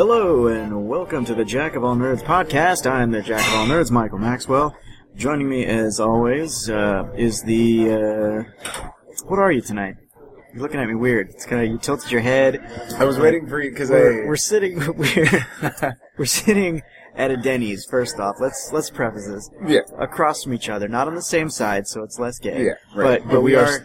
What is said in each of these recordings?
Hello and welcome to the Jack of All Nerds podcast. I'm the Jack of All Nerds, Michael Maxwell. Joining me, as always, uh, is the. Uh, what are you tonight? You're looking at me weird. It's kind of you tilted your head. I was waiting for you because We're, we're sitting. We're we're sitting at a Denny's. First off, let's let's preface this yeah, across from each other, not on the same side, so it's less gay. Yeah, right. But, But we are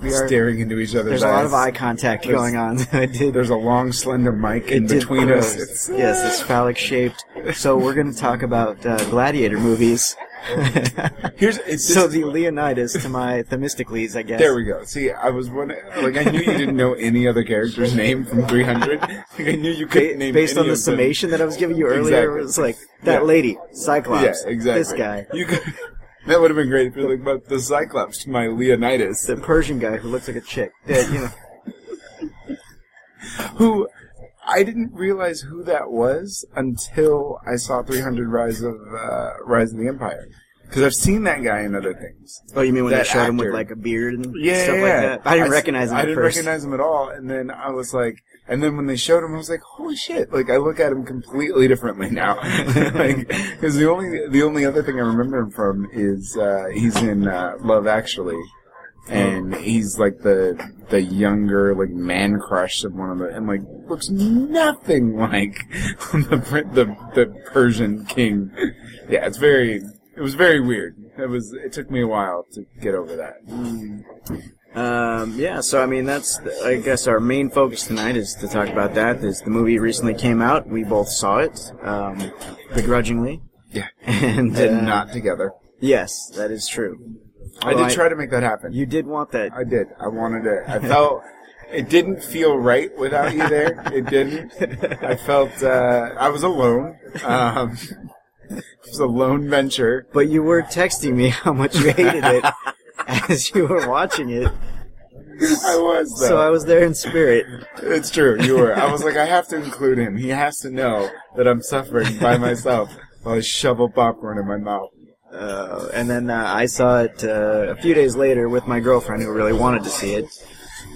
we are. staring into each other's There's a lot of eye contact There's- going on. I did There's a long, slender mic in did between gross. us. It's, Yes, it's phallic shaped. So we're going to talk about uh, gladiator movies. Here's it's so the Leonidas to my Themistocles, I guess. There we go. See, I was wondering, like, I knew you didn't know any other character's name from 300. Like, I knew you couldn't name based on the of them. summation that I was giving you earlier, Exactly. it was like that Yeah. lady, Cyclops, Yeah, exactly. this guy, You could. That would have been great if you're like, but the Cyclops to my Leonidas, the Persian guy who looks like a chick. Yeah, you know, who I didn't realize who that was until I saw 300 Rise of uh, Rise of the Empire. Because I've seen that guy in other things. oh, you mean when they That showed him with like a beard and yeah, stuff yeah. like that? I didn't s- recognize him I at didn't first. recognize him at all, and then I was like, and then when they showed him, I was like, holy shit! Like I look at him completely differently now. like, because the only the only other thing I remember him from is uh, he's in uh, Love Actually, and he's like the the younger like man crush of one of the and like looks nothing like the the the Persian king. Yeah, it's very. It was very weird. It was. It took me a while to get over that. Um, yeah, so I mean, that's I guess our main focus tonight is to talk about that. Is the movie recently came out? We both saw it, um, begrudgingly, Yeah. and and uh, not together. Yes, that is true. I Well, did try to make that happen. You did want that. I did. I wanted it. I felt it didn't feel right without you there. It didn't. I felt uh, I was alone. Um, it was a lone venture. But you were texting me how much you hated it as you were watching it. I was though. So I was there in spirit. It's true. You were. I was like, I have to include him. He has to know that I'm suffering by myself while I shovel popcorn in my mouth. Uh, and then uh, I saw it uh, a few days later with my girlfriend who really wanted to see it.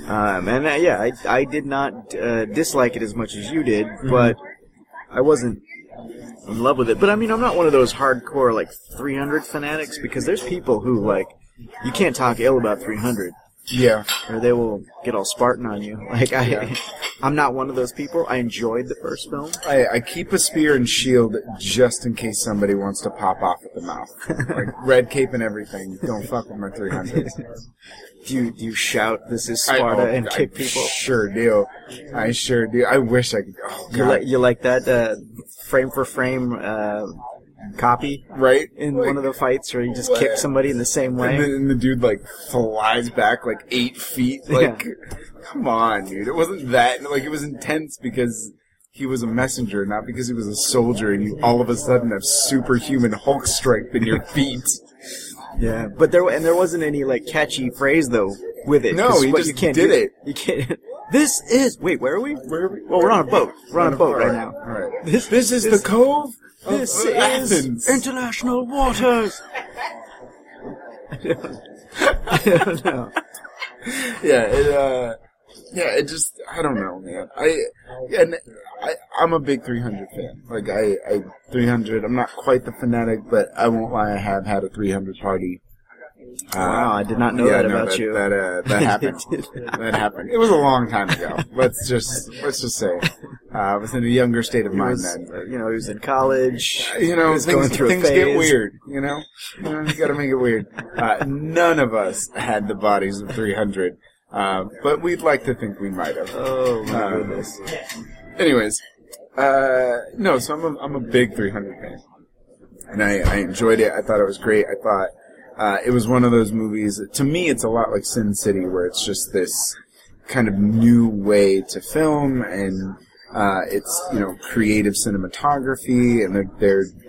Um, and uh, yeah, I, I did not uh, dislike it as much as you did, but I wasn't in love with it. But I mean, I'm not one of those hardcore like 300 fanatics because there's people who like you can't talk ill about 300 Yeah. or they will get all Spartan on you. Like I, Yeah. I'm not one of those people. I enjoyed the first film. I, I keep a spear and shield just in case somebody wants to pop off at the mouth. Like red cape and everything. Don't fuck with my 300. Do you do you shout "This is I- Sparta" oh, and kick I people? Sure do. I sure do. I wish I could. Oh You like you like that uh, frame for frame uh, copy right in Like, one of the fights where you just what? kick somebody in the same And way? and the dude like flies back like eight feet. Like, come on, dude. It wasn't that. Like, it was intense because he was a messenger, not because he was a soldier. And you all of a sudden have superhuman Hulk strength in your feet. Yeah, but there and there wasn't any like catchy phrase though with it. no he just you can't did do- it. You can't. This is wait. Where are we? Where are we? Well, we're on a boat. We're on a boat right now. All right. This This is the cove. of This is Athens. international waters. I don't know. yeah, it, uh, yeah, it just, I don't know, man. I, and I, I'm a big 300 fan. Like, I, I, 300, I'm not quite the fanatic, but I won't lie, I have had a 300 party. Uh, Wow, I did not know yeah, that no, about that, you. That, uh, that happened. that happened. It was a long time ago. Let's just, let's just say. Uh, I was in a younger state of He mind was, then. uh, you know, he was in college. You know, He was things, going through a things get weird. You know, you, know, you got to make it weird. Uh, none of us had the bodies of 300, uh, but we'd like to think we might have. Oh my Uh, goodness. Anyways, uh, no, so I'm a, I'm a big 300 fan, and I, I enjoyed it. I thought it was great. I thought uh, it was one of those movies. To me, it's a lot like Sin City, where it's just this kind of new way to film and. Uh, it's you know creative cinematography, and they're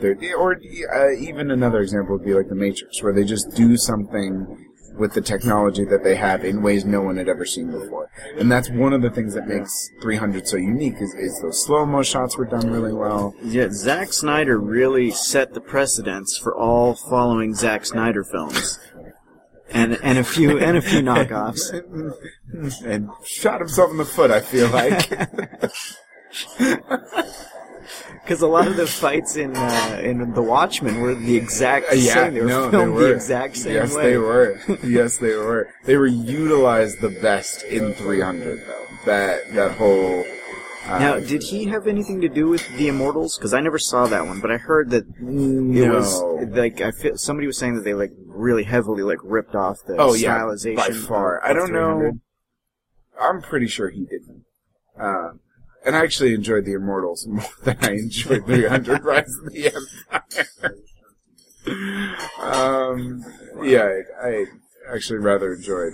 they're, they're or uh, even another example would be like The Matrix, where they just do something with the technology that they have in ways no one had ever seen before. And that's one of the things that makes 300 so unique is, is those slow-mo shots were done really well. Yeah, Zack Snyder really set the precedence for all following Zack Snyder films, and and a few and a few knockoffs. and shot himself in the foot, I feel like. Because a lot of the fights in uh, in The Watchmen were the exact Uh, yeah, same. They were no, filmed they were the exact same yes, way. they were. yes, they were. They were utilized the best in 300 though. That that whole. Uh, Now, did he have anything to do with the Immortals? Because I never saw that one, but I heard that it no. was like I feel somebody was saying that they like really heavily like ripped off the Oh yeah, stylization. by far. of- I don't 300. know. I'm pretty sure he didn't. Um, and I actually enjoyed the Immortals more than I enjoyed 300 Rise of the Empire. um, yeah, I, I actually rather enjoyed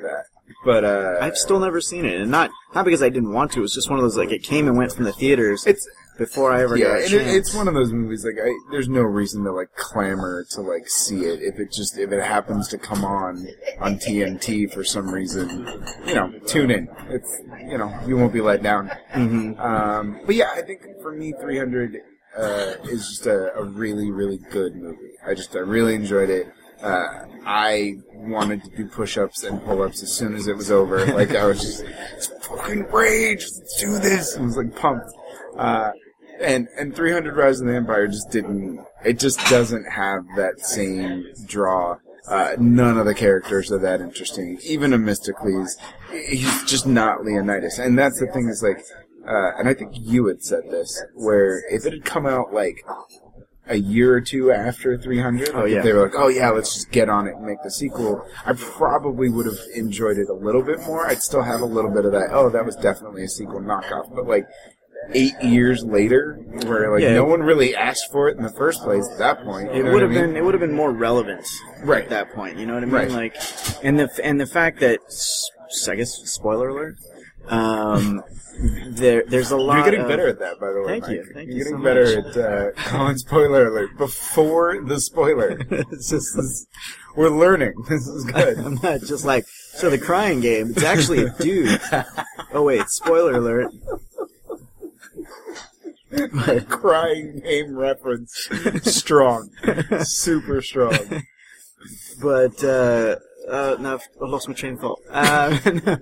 that. But uh, I've still never seen it, and not not because I didn't want to. It's just one of those like it came and went from the theaters it's before I ever yeah, got a chance. it, it's one of those movies like I, there's no reason to like clamor to like see it if it just if it happens to come on on TNT for some reason, you know, tune in. It's you know you won't be let down. Mhm. Um, but yeah, I think for me, 300 uh, is just a, a really really good movie. I just I really enjoyed it. Uh, I wanted to do push-ups and pull-ups as soon as it was over. Like I was just, it's fucking rage. Let's do this. I was like pumped. Uh, and and 300 Rise of the Empire just didn't. It just doesn't have that same draw. Uh, none of the characters are that interesting. Even Themistocles, he's just not Leonidas. And that's the thing is like, uh, and I think you had said this, where if it had come out like a year or two after 300, Oh, yeah. they were like, oh yeah, let's just get on it and make the sequel, I probably would have enjoyed it a little bit more. I'd still have a little bit of that, oh, that was definitely a sequel knockoff. But like, eight years later, where like Yeah. no one really asked for it in the first place at that point. It would have I mean? been it would have been more relevant Right. at that point. You know what I mean? Right. Like, and the and the fact that I guess spoiler alert. Um, there there's a lot. You're getting of, better at that, by the way. Thank Mike. you. Thank You're you getting so better much. at uh, calling spoiler alert before the spoiler. It's just This we're learning. This is good. I'm not just like so the crying game. It's actually a dude. Oh wait, spoiler alert. My crying game reference. Strong. Super strong. But uh, uh, no, I lost my train of thought. Uh,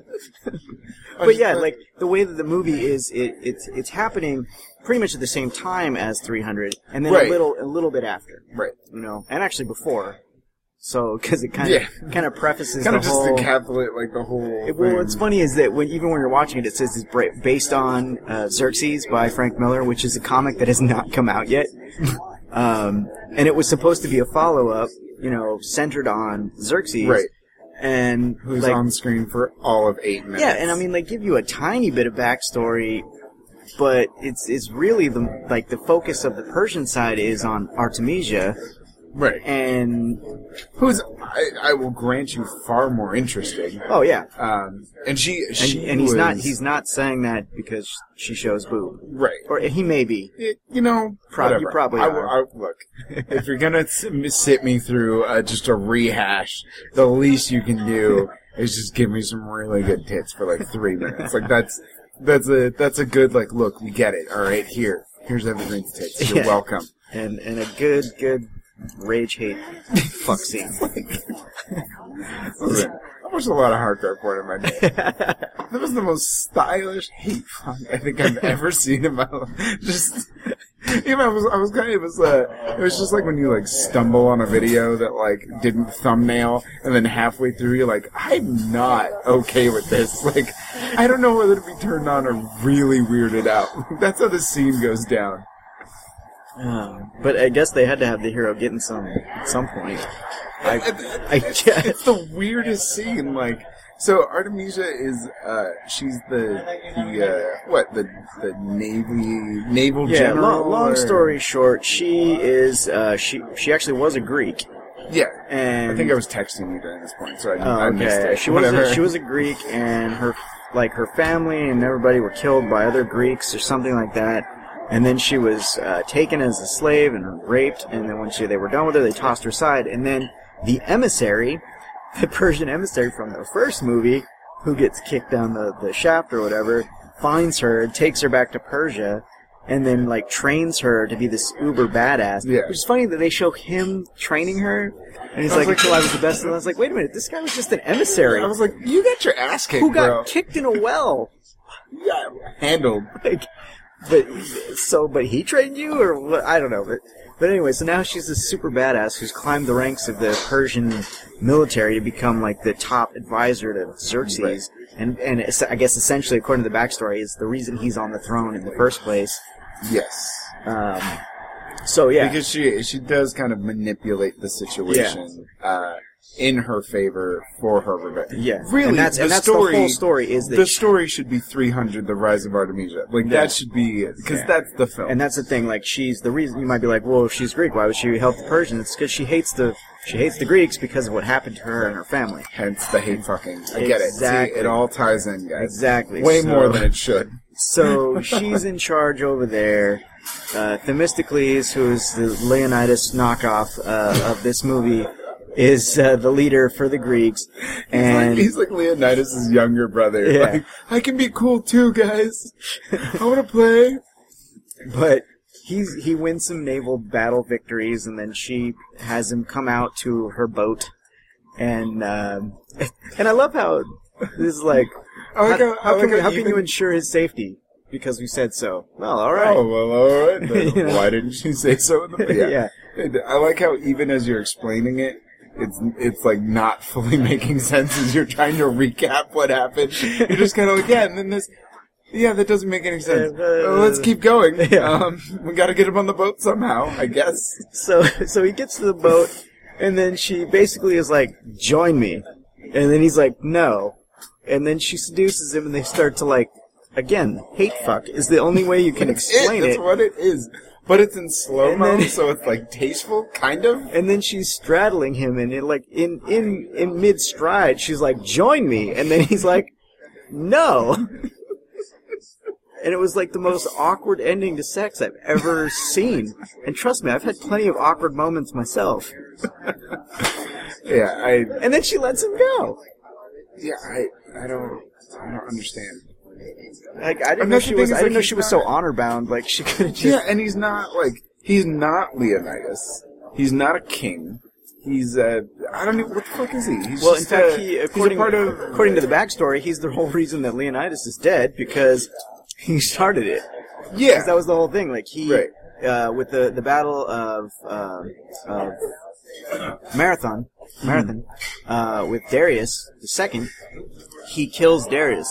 but yeah, like the way that the movie is, it, it's it's happening pretty much at the same time as 300, and then Right. a little a little bit after, Right. you know, and actually before. So because it kind of Yeah. kind of prefaces Kind of just whole. encapsulate like the whole. It- well, what's funny is that when even when you're watching it, it says it's based on uh, Xerxes by Frank Miller, which is a comic that has not come out yet. um, and it was supposed to be a follow up, you know, centered on Xerxes, Right. And Who's like, on screen for all of eight minutes. yeah, and I mean, they give you a tiny bit of backstory, but it's it's really the like the focus of the Persian side is on Artemisia, right. and Who's I, I will grant you far more interesting. oh yeah, Um, and she, and, she and he's not he's not saying that because she shows boob, right. or he may be. It- you know, Prob- you probably I, are. I, look, if you're gonna sit me through uh, just a rehash, the least you can do is just give me some really good tits for like three minutes. Like that's that's a that's a good like look. We get it. All right, here, here's everything's tits. You're Yeah. welcome. and and a good good rage hate fuck scene. Listen, I watched a lot of hardcore porn in my day. That was the most stylish hate fuck I think I've ever seen in my life. Just, you know, I was, I was kind of, it was, uh, it was just like when you like stumble on a video that like didn't thumbnail, and then halfway through you're like, I'm not okay with this. Like, I don't know whether to be turned on or really weirded out. That's how the scene goes down. Um, but I guess they had to have the hero getting some at some point. I, I it's, guess. it's the weirdest scene. Like, so Artemisia is, uh, she's the, the, uh, what, the, the navy, naval Yeah, general? long, long or- story short, she is uh, she she actually was a Greek, Yeah. and I think I was texting you during this point, so I, Oh, I missed okay. it. She was a, she was a Greek, and her like her family and everybody were killed by other Greeks or something like that. And then she was uh, taken as a slave and raped. And then when she they were done with her, they tossed her aside. And then the emissary, the Persian emissary from the first movie, who gets kicked down the, the shaft or whatever, finds her, and takes her back to Persia, and then like trains her to be this uber badass. Yeah. Which is funny that they show him training her, and he's I was like, like- "Until I was the best." And I was like, "Wait a minute, this guy was just an emissary I was like, you got your ass kicked, who got bro. kicked in a well." yeah, handled. like, but so, but he trained you, or what? I don't know. But but anyway, so now she's a super badass who's climbed the ranks of the Persian military to become like the top advisor to Xerxes, Right. and and I guess essentially, according to the backstory, is the reason he's on the throne in the first place. Yes. Um, so yeah, Because she she does kind of manipulate the situation uh, in her favor for her revenge. yeah, Really, and that's the and that's story, the whole story is that the story should be 300, The Rise of Artemisia. Like, Yeah. that should be, because Yeah. that's the film. And that's the thing. Like she's the reason you might be like, well, if she's Greek, why would she help the Persians? It's because she hates the she hates the Greeks because of what happened to her and her family. Hence the hate fucking. I get it. See, it all ties in, guys. Exactly. Way So- more than it should. So she's in charge over there. Uh, Themistocles, who is the Leonidas knockoff uh, of this movie, is uh, the leader for the Greeks. And he's like Leonidas' younger brother. Yeah. Like, I can be cool too, guys. I want to play. but he's he wins some naval battle victories, and then she has him come out to her boat, and um, and I love how this is like like how, how- how like can, how how can you ensure his safety? Because we said so. Well, all right. Oh well, all right. Then. You know? Why didn't you say so? In the Yeah. yeah. I like how even as you're explaining it, it's it's like not fully making sense as you're trying to recap what happened. You're just kind of like, yeah, and then this. Yeah, that doesn't make any sense. Uh, let's keep going. yeah. Um, we got to get him on the boat somehow, I guess. So so he gets to the boat, and then she basically is like, "Join me," and then he's like, "No," and then she seduces him, and they start to like, again, hate fuck is the only way you can That's explain That's it. what it is. But it's in slow mo, so it's like tasteful, kind of. And then she's straddling him, and it, like in in in mid stride, she's like, "Join me," and then he's like, "No." And it was like the most awkward ending to sex I've ever seen. And trust me, I've had plenty of awkward moments myself. Yeah, I And then she lets him go. yeah I I don't I don't understand. Like I didn't know she was. I didn't know she was so honor bound. Like she could have just. Yeah, and he's not like he's not Leonidas. He's not a king. He's uh I don't know what the fuck is he? He's Well, in just, fact, uh, he according part of according to the backstory, he's the whole reason that Leonidas is dead because he started it. yeah 'Cause that was the whole thing. Like he, Right. uh, with the the battle of um of Marathon, Marathon, uh, with Darius the second, he kills Darius.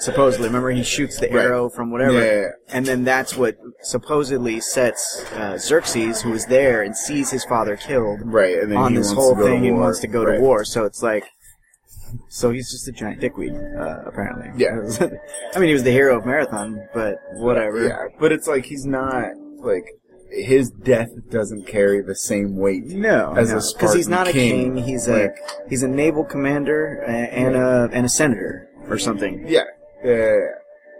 Supposedly, remember he shoots the Right. arrow from whatever, Yeah, and then that's what supposedly sets uh, Xerxes, who is there and sees his father killed, right, and then on this whole thing and wants to go Right. to war. So it's like, so he's just a giant dickweed, uh, apparently. Yeah. I mean, he was the hero of Marathon, but whatever. Yeah, but it's like he's not like his death doesn't carry the same weight. No, As a because he's not a king, king. He's a he's a naval commander and a and a senator or something. Yeah, yeah,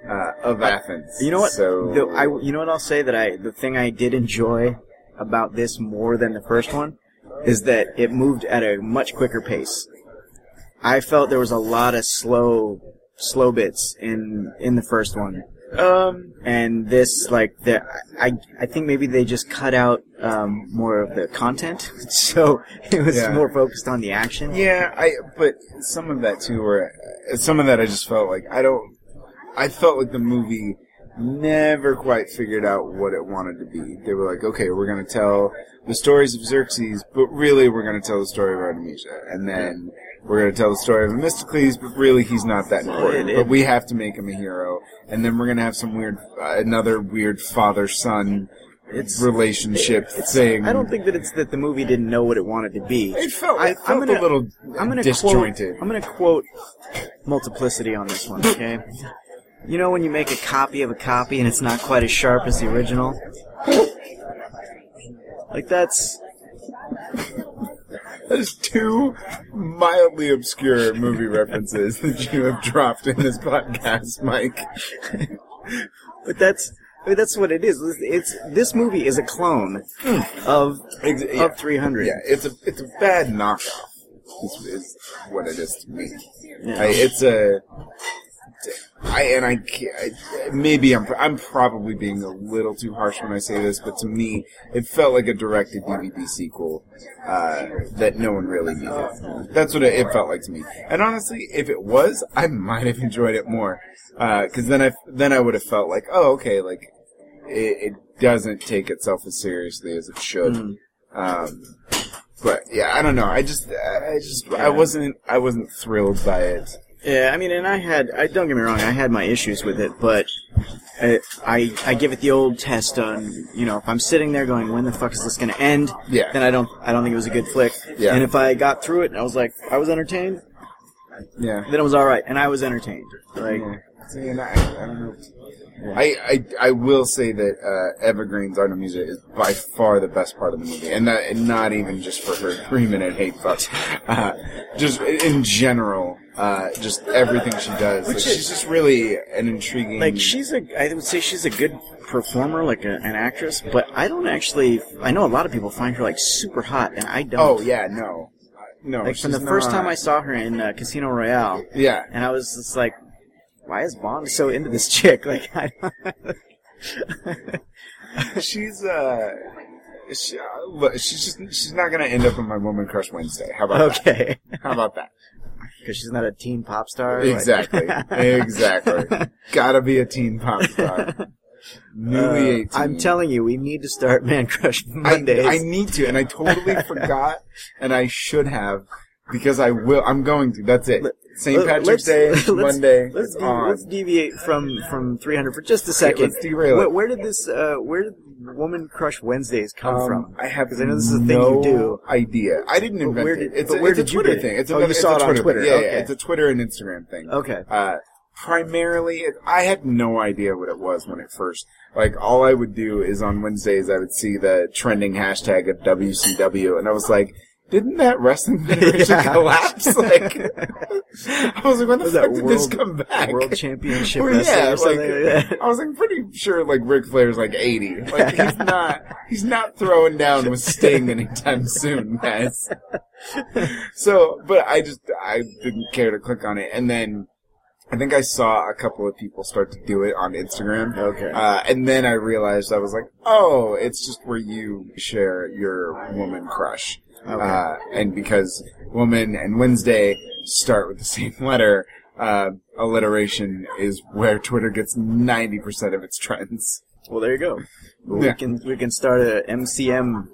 uh, of Athens. You know what? So The, I you know what I'll say that I the thing I did enjoy about this more than the first one is that it moved at a much quicker pace. I felt there was a lot of slow slow bits in in the first one. Um, and this like the I I think maybe they just cut out um, more of the content, so it was Yeah. more focused on the action. yeah, I but some of that too, where some of that I just felt like I don't. I felt like the movie never quite figured out what it wanted to be. They were like, okay, we're going to tell the stories of Xerxes, but really we're going to tell the story of Artemisia. And then we're going to tell the story of Themistocles, but really he's not that important. but we have to make him a hero. And then we're going to have some weird, uh, another weird father-son It's- relationship thing. I don't think that it's that the movie didn't know what it wanted to be. It felt, I- it I'm gonna- a little I'm gonna disjointed. quote. I'm gonna quote multiplicity on this one. Okay. You know when you make a copy of a copy and it's not quite as sharp as the original? Like that's There's two mildly obscure movie references that you have dropped in this podcast, Mike. but that's I mean, that's what it is. It's this movie is a clone hmm. of Ex- yeah. of 300. Yeah, it's a it's a bad knockoff. Is, is what it is to me. Yeah. I, it's a I and I, I maybe I'm I'm probably being a little too harsh when I say this, but to me, it felt like a directed DVD sequel uh, that no one really needed. That's what it, it felt like to me. And honestly, if it was, I might have enjoyed it more because then I then I would have felt like, oh, okay, like it, it doesn't take itself as seriously as it should. Mm. Um, but yeah, I don't know. I just, I just, I wasn't, I wasn't thrilled by it. Yeah, I mean, and I had, I don't get me wrong, I had my issues with it, but I, I, I give it the old test on, you know, if I'm sitting there going, when the fuck is this going to end? Yeah. Then I don't, I don't think it was a good flick. Yeah. And if I got through it and I was like, I was entertained, Yeah. then it was all right, and I was entertained. Like, Yeah. See, and I, I don't know. I, I, I will say that uh, Eva Green's Artemisia is by far the best part of the movie, and, that, and not even just for her three minute hate fuck. Uh, just in general, uh, just everything she does. Like, Which she's just really an intriguing. like she's a, I would say she's a good performer, like a, an actress, but I don't actually, I know a lot of people find her like super hot, and I don't. Oh yeah, no, no. Like from the she's first time I saw her in uh, Casino Royale, yeah, and I was just like, why is Bond so into this chick? Like, I she's uh, she, uh, she's just she's not gonna end up in my woman crush Wednesday. How about that? okay, How about that? because she's not a teen pop star. like- Exactly, exactly. Gotta be a teen pop star. Newly Uh, eighteen. I'm telling you, we need to start Man Crush I, Mondays. I need to, and I totally forgot, and I should have because I will. I'm going to. That's it. St. Patrick's Day, let's- Monday. Let's, de- on. let's deviate from from 300 for just a second. let's derail it. Where, where did this? Uh, where did Woman Crush Wednesdays come Um, from? I have because I know this is a thing no you do. idea. I didn't invent where it. did- It's, but a, where it's a did you Twitter it? thing. It's Oh, another, you saw it's it a on Twitter Twitter. Yeah, Okay. yeah, it's a Twitter and Instagram thing. Okay. Uh, primarily, I had no idea what it was when it first. Like, all I would do is on Wednesdays, I would see the trending hashtag of WCW, and I was like, didn't that wrestling federation Yeah. collapse? Like, I was like, when the fuck that did this come back? World Championship Well, Wrestling yeah, or something like, like. I was like pretty sure like Ric Flair's like eighty. Like he's not he's not throwing down with Sting anytime soon, guys. So, but I just I didn't care to click on it, and then I think I saw a couple of people start to do it on Instagram. Okay. Uh, and then I realized I was like, oh, it's just where you share your woman crush. Okay. Uh, and because woman and Wednesday start with the same letter, uh, alliteration is where Twitter gets 90% of its trends. Well, there you go. We Yeah. can we can start a MCM.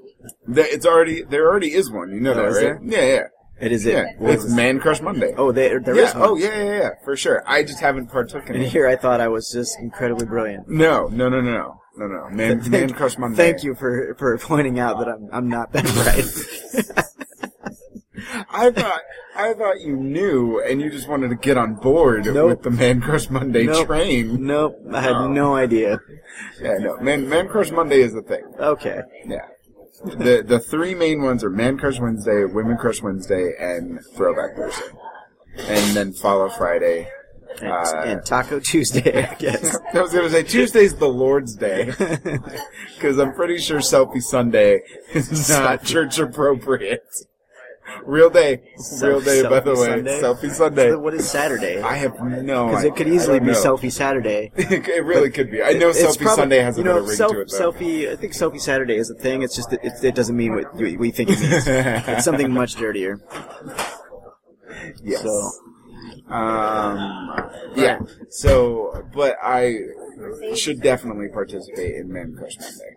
There- It's already, there already is one. You know Oh, that, right? Yeah, yeah. It is it. Yeah. What It's is? Man Crush Monday. Oh, there there yeah. is. Oh, yeah, yeah, yeah, for sure. I just haven't partaken in And it. here I thought I was just incredibly brilliant. No, no, no, no, no. No. Man, Man Crush Monday. Thank you for for pointing out that I'm I'm not that bright. I thought I thought you knew, and you just wanted to get on board Nope. with the Man Crush Monday Nope. train. nope, I had Oh. no idea. Yeah, no, Man Man Crush Monday is the thing. Okay. Yeah, the the three main ones are Man Crush Wednesday, Women Crush Wednesday, and Throwback Thursday, and then Follow Friday. And, Uh, and Taco Tuesday, I guess. I was gonna say Tuesday's the Lord's Day because I'm pretty sure Selfie Sunday is not church appropriate. Real day, real day. by the way, Sunday? Selfie Sunday. what is Saturday? I have no. Because it could easily be know. Selfie Saturday. it really could be. I know Selfie probably- Sunday has a you know, of ring self, to it. Though. Selfie, I think Selfie Saturday is a thing. It's just that it, it doesn't mean what we we think it means. it's something much dirtier. yes. So Um, yeah. So, but I should definitely participate in Man Crush Monday.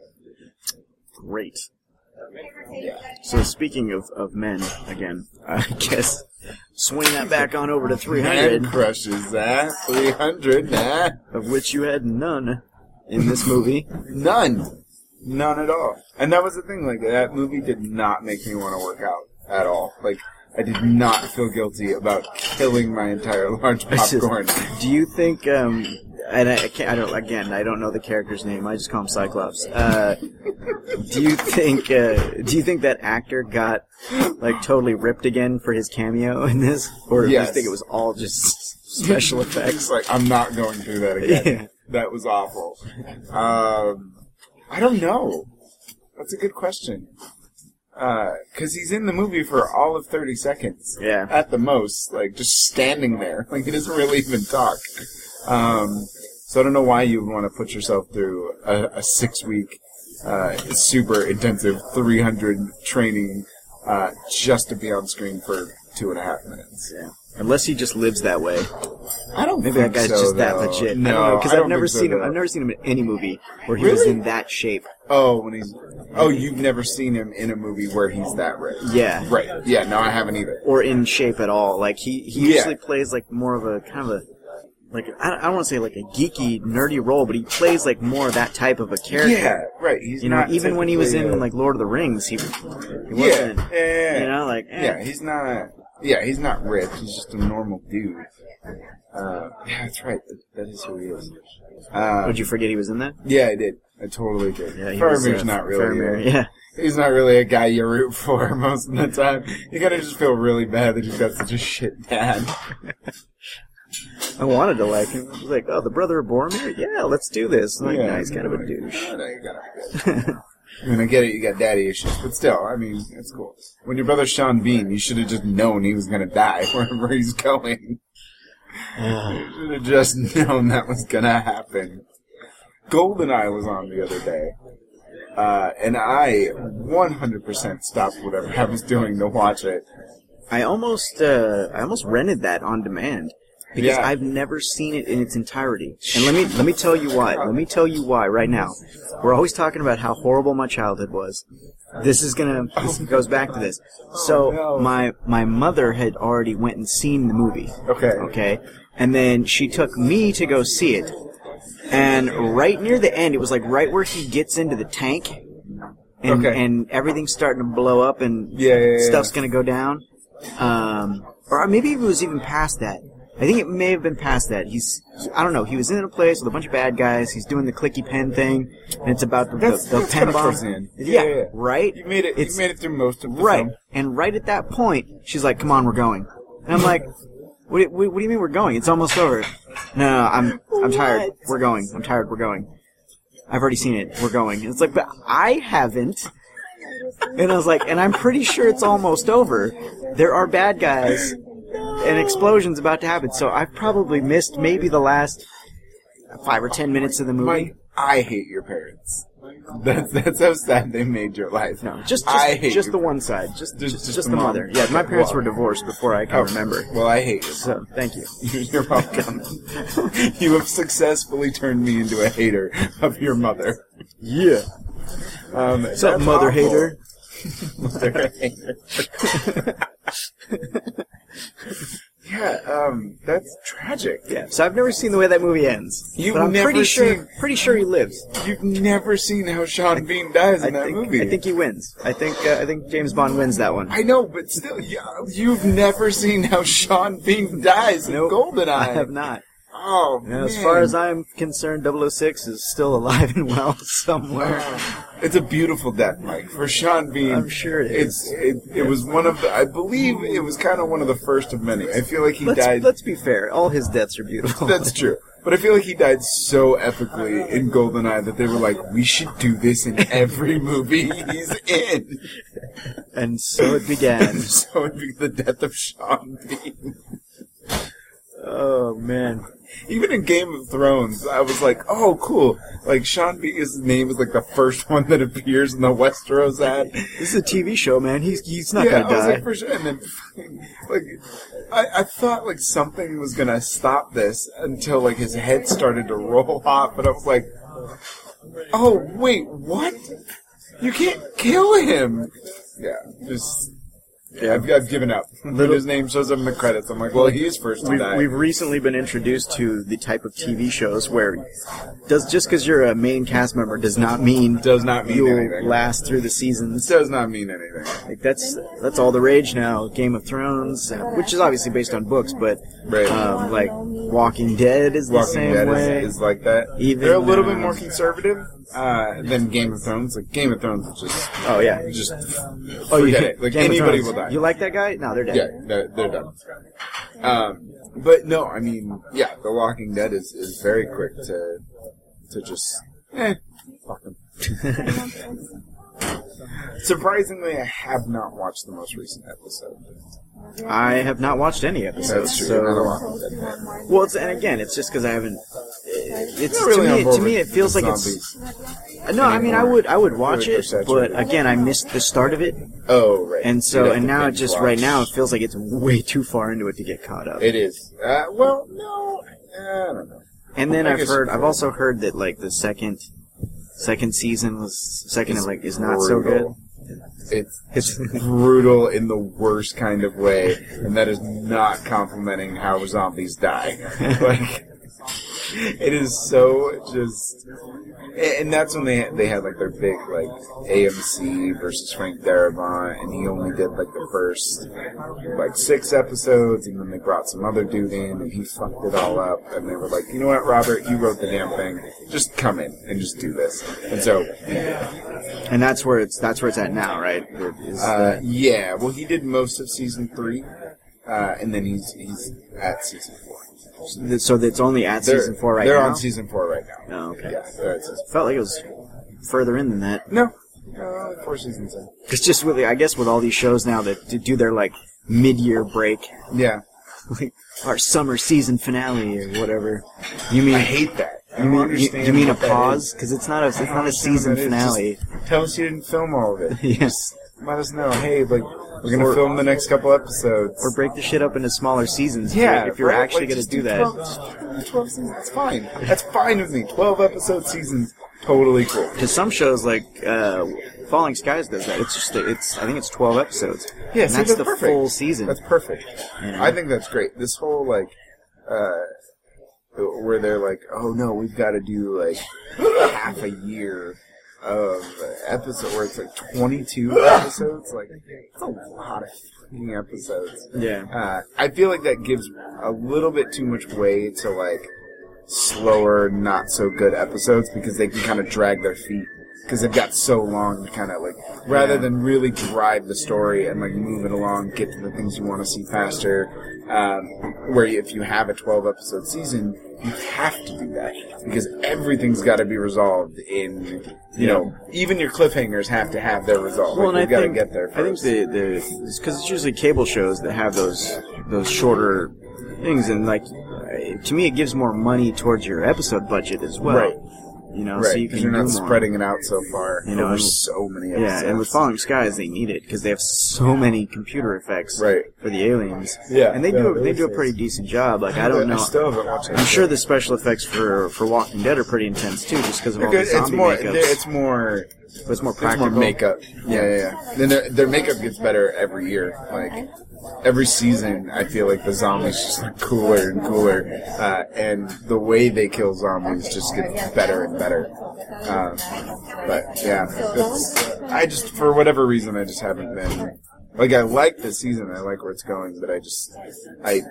great. Yeah. So speaking of, of men again, I guess swing that back on over to Man 300, crushes that 300. Nah, of which you had none in this movie. none, none at all. And that was the thing. Like that movie did not make me want to work out at all. Like. I did not feel guilty about killing my entire large is- popcorn. Do you think? Um, and I, I can't. I don't. Again, I don't know the character's name. I just call him Cyclops. Uh, do you think? Uh, do you think that actor got like totally ripped again for his cameo in this, or do you think it was all just special It's effects? like I'm not going through that again. Yeah. That was awful. Um, I don't know. That's a good question. Because he's in the movie for all of thirty seconds Yeah. at the most, like just standing there, like he doesn't really even talk. Um, so I don't know why you would want to put yourself through a, a six week, uh, super intensive, three hundred training uh, just to be on screen for two and a half minutes. Yeah. Unless he just lives that way. I don't Maybe think that guy's so, just that though. legit. No, I don't know because I've never so, seen him. I've never seen him in any movie where he was in that shape. Oh, when he's oh, you've never seen him in a movie where he's that rich. Yeah. Right. Yeah. No, I haven't either. Or in shape at all. Like he he Yeah. usually plays like more of a kind of a like I don't, I don't want to say like a geeky nerdy role, but he plays like more of that type of a character. Yeah. Right. He's You know, not even when he was in typically like Lord of the Rings, he, he yeah, wasn't. yeah, yeah, You know, like eh. yeah, he's not. Yeah, he's not rich. He's just a normal dude. Uh, yeah, that's right. That, that is who he is. Um, Would you forget he was in that? Yeah, I did. I totally did. Yeah, Faramir's uh, not really. Faramir, a- yeah. He's not really a guy you root for most of the time. You gotta just feel really bad that he's got such a shit dad. I wanted to like him. I was like, oh, the brother of Boromir? Yeah, let's do this. I'm like, Yeah. nah, he's kind of a douche. Oh, no, you gotta. I mean, I get it, you got daddy issues, but still, I mean, it's cool. When your brother Sean Bean, you should have just known he was gonna die wherever he's going. you should have just known that was gonna happen. GoldenEye was on the other day, uh, and I 100% stopped whatever I was doing to watch it. I almost, uh, I almost rented that on demand because Yeah. I've never seen it in its entirety. And let me, let me tell you why. Let me tell you why right now. We're always talking about how horrible my childhood was. This is gonna, this goes back to this. So, my, my mother had already went and seen the movie. Okay. Okay. And then she took me to go see it. And right near the end, it was like right where he gets into the tank. And, Okay. and everything's starting to blow up and Yeah, yeah, yeah. stuff's gonna go down. Um, or maybe it was even past that. I think it may have been past that. He's, I don't know. He was in a place with a bunch of bad guys. He's doing the clicky pen thing, and it's about the, That's, the, the that's pen kind of bomb. towards the end. Yeah, yeah, yeah. right. You made it. It's you made it through most of the right. film. And right at that point, she's like, "Come on, we're going." And I'm like, "What? do- What, what do you mean we're going? It's almost over." No, no, no I'm I'm tired. We're going. I'm tired. We're going. I've already seen it. We're going. And it's like, but I haven't. And I was like, and I'm pretty sure it's almost over. There are bad guys and explosions about to happen. So I've probably missed maybe the last five or ten minutes of the movie. Mike, I hate your parents. That's that's how sad they made your life. no, just just, I hate just the one side, just Just- just, just the mom. mother. Yeah, my parents were divorced before I can Oh, remember. Well, I hate you. So thank you. You're welcome. you have successfully turned me into a hater of your mother. Yeah. Um, What's up, mother awful. hater? Mother hater. Yeah, um, that's tragic. Yeah. So I've never seen the way that movie ends. You've but I'm never pretty sure seen- pretty sure he lives. You've never seen how Sean Bean dies I in that think, movie. I think he wins. I think uh, I think James Bond wins that one. I know, but still, you- you've never seen how Sean Bean dies in Nope, GoldenEye. I have not. Oh, know, as far as I'm concerned, 006 is still alive and well somewhere. Oh, it's a beautiful death, Mike. For Sean Bean, I'm sure it It's it, it was one of the. I believe it was kind of one of the first of many. I feel like he Let's died. let's be fair. All his deaths are beautiful. That's true, but I feel like he died so epically in Goldeneye that they were like, we should do this in every movie he's in. and so it began. so it'd be the death of Sean Bean. oh man. Even in Game of Thrones, I was like, oh, cool. Like, Sean Bean's name is like the first one that appears in the Westeros ad. This is a TV show, man. He's he's not yeah, gonna I was die. like, for sure. And then, like, I, I thought like something was gonna stop this until like his head started to roll off, but I was like, oh wait, what? You can't kill him. Yeah, just. Yeah. I've, I've given up. Little- his name shows up in the credits, I'm like, well, he's first to We've, die. we've recently been introduced to the type of TV shows where does just because you're a main cast member does not mean Does not mean you'll anything. last through the seasons. does not mean anything. Like that's that's all the rage now. Game of Thrones, uh, which is obviously based on books, but Right. um, like Walking Dead is the same Dead way. is, is like that. Even, They're a little uh, bit more conservative uh, than Game of Thrones. Like Game of Thrones is just, oh yeah. just Oh, you forget it. Like Game anybody will die. You like that guy? No, they're dead. yeah, they're, they're done. Um, but no, I mean, yeah, The Walking Dead is, is very quick to to just eh, fuck 'em. Surprisingly, I have not watched the most recent episode. I have not watched any episodes. That's true. So, You're not a Walking Dead fan. well, it's, and again, it's just because I haven't. It's Not really to on me. board To me, with it feels like it's. zombies. No, I mean, I would, I would watch it, but again, I missed the start of it, Oh, right. and so, have and to now it binge just watch. right now it feels like it's way too far into it to get caught up. It is. Uh, well, no, uh, I don't know. And then I I've guess heard, I've also heard that like the second, second season was second like is not so good. brutal. It's it's brutal in the worst kind of way, and that is not complimenting how zombies die. like it is so just, and that's when they they had like their big like AMC versus Frank Darabont, and he only did like the first like six episodes, and then they brought some other dude in, and he fucked it all up, and they were like, you know what, Robert, you wrote the damn thing, just come in and just do this, and so And that's where it's that's where it's at now, right? Uh, yeah, well, he did most of season three, uh, and then he's he's at season four. So it's only at They're, season four right they're now. on season four right now. Oh, okay. Yeah, they're at season. Felt like it was further in than that. No, no, four seasons in. It's just really, I guess with all these shows now that do their like mid-year break, Yeah, like our summer season finale or whatever. You mean I hate that. I you mean you, you mean a pause because it's not a it's don't a season finale. Just tell us you didn't film all of it. yes. Let us know. Hey, like we're gonna Or- film the next couple episodes. Or break the shit up into smaller seasons. if yeah, you're- if you're right? actually Like, going to just do that. 12, 12 seasons. That's fine. That's fine with me. Twelve episode seasons, totally cool. Because some shows like uh, Falling Skies does that. It's just it's I think it's twelve episodes. Yeah, and see, that's that's the perfect. full season. That's perfect. Yeah. I think that's great. This whole like, uh, where they're like, oh no, we've got to do like half a year of episode where it's like 22 episodes. Like, it's a lot of fucking episodes. yeah. Uh, I feel like that gives a little bit too much way to like slower, not so good episodes because they can kind of drag their feet because they've got so long to kind of like rather than really drive the story and like move it along, get to the things you want to see faster. Um, where if you have a 12 episode season, you have to do that because everything's got to be resolved in, you know, even your cliffhangers have to have their resolve. Well, like, and I got to get there I think the the because it's usually cable shows that have those those shorter things, and like to me, it gives more money towards your episode budget as well. Right. You know, right, so you because can you're not more. spreading it out so far You know, there's so many episodes. Yeah, and with Falling Skies, they need it because they have so many computer effects Right. for the aliens. Yeah, and they yeah, do they do a pretty decent job. Like I don't know. I still haven't watched. I'm sure the special effects for for Walking Dead are pretty intense too, just because of all the zombie It's more. makeups. It's more. but it's more It's practical. more makeup. Yeah, yeah. yeah. Then their their makeup gets better every year. Like every season, I feel like the zombies just look cooler and cooler, uh, and the way they kill zombies just gets better and better. Um, but yeah, I just for whatever reason I just haven't been like I like the season. I like where it's going, but I just I.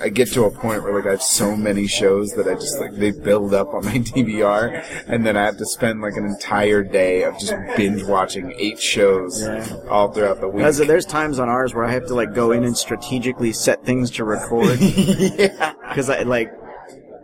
I get to a point where like I have so many shows that I just like they build up on my DVR, and then I have to spend like an entire day of just binge watching eight shows Yeah. all throughout the week. As there's times on ours where I have to like go in and strategically set things to record yeah, because I like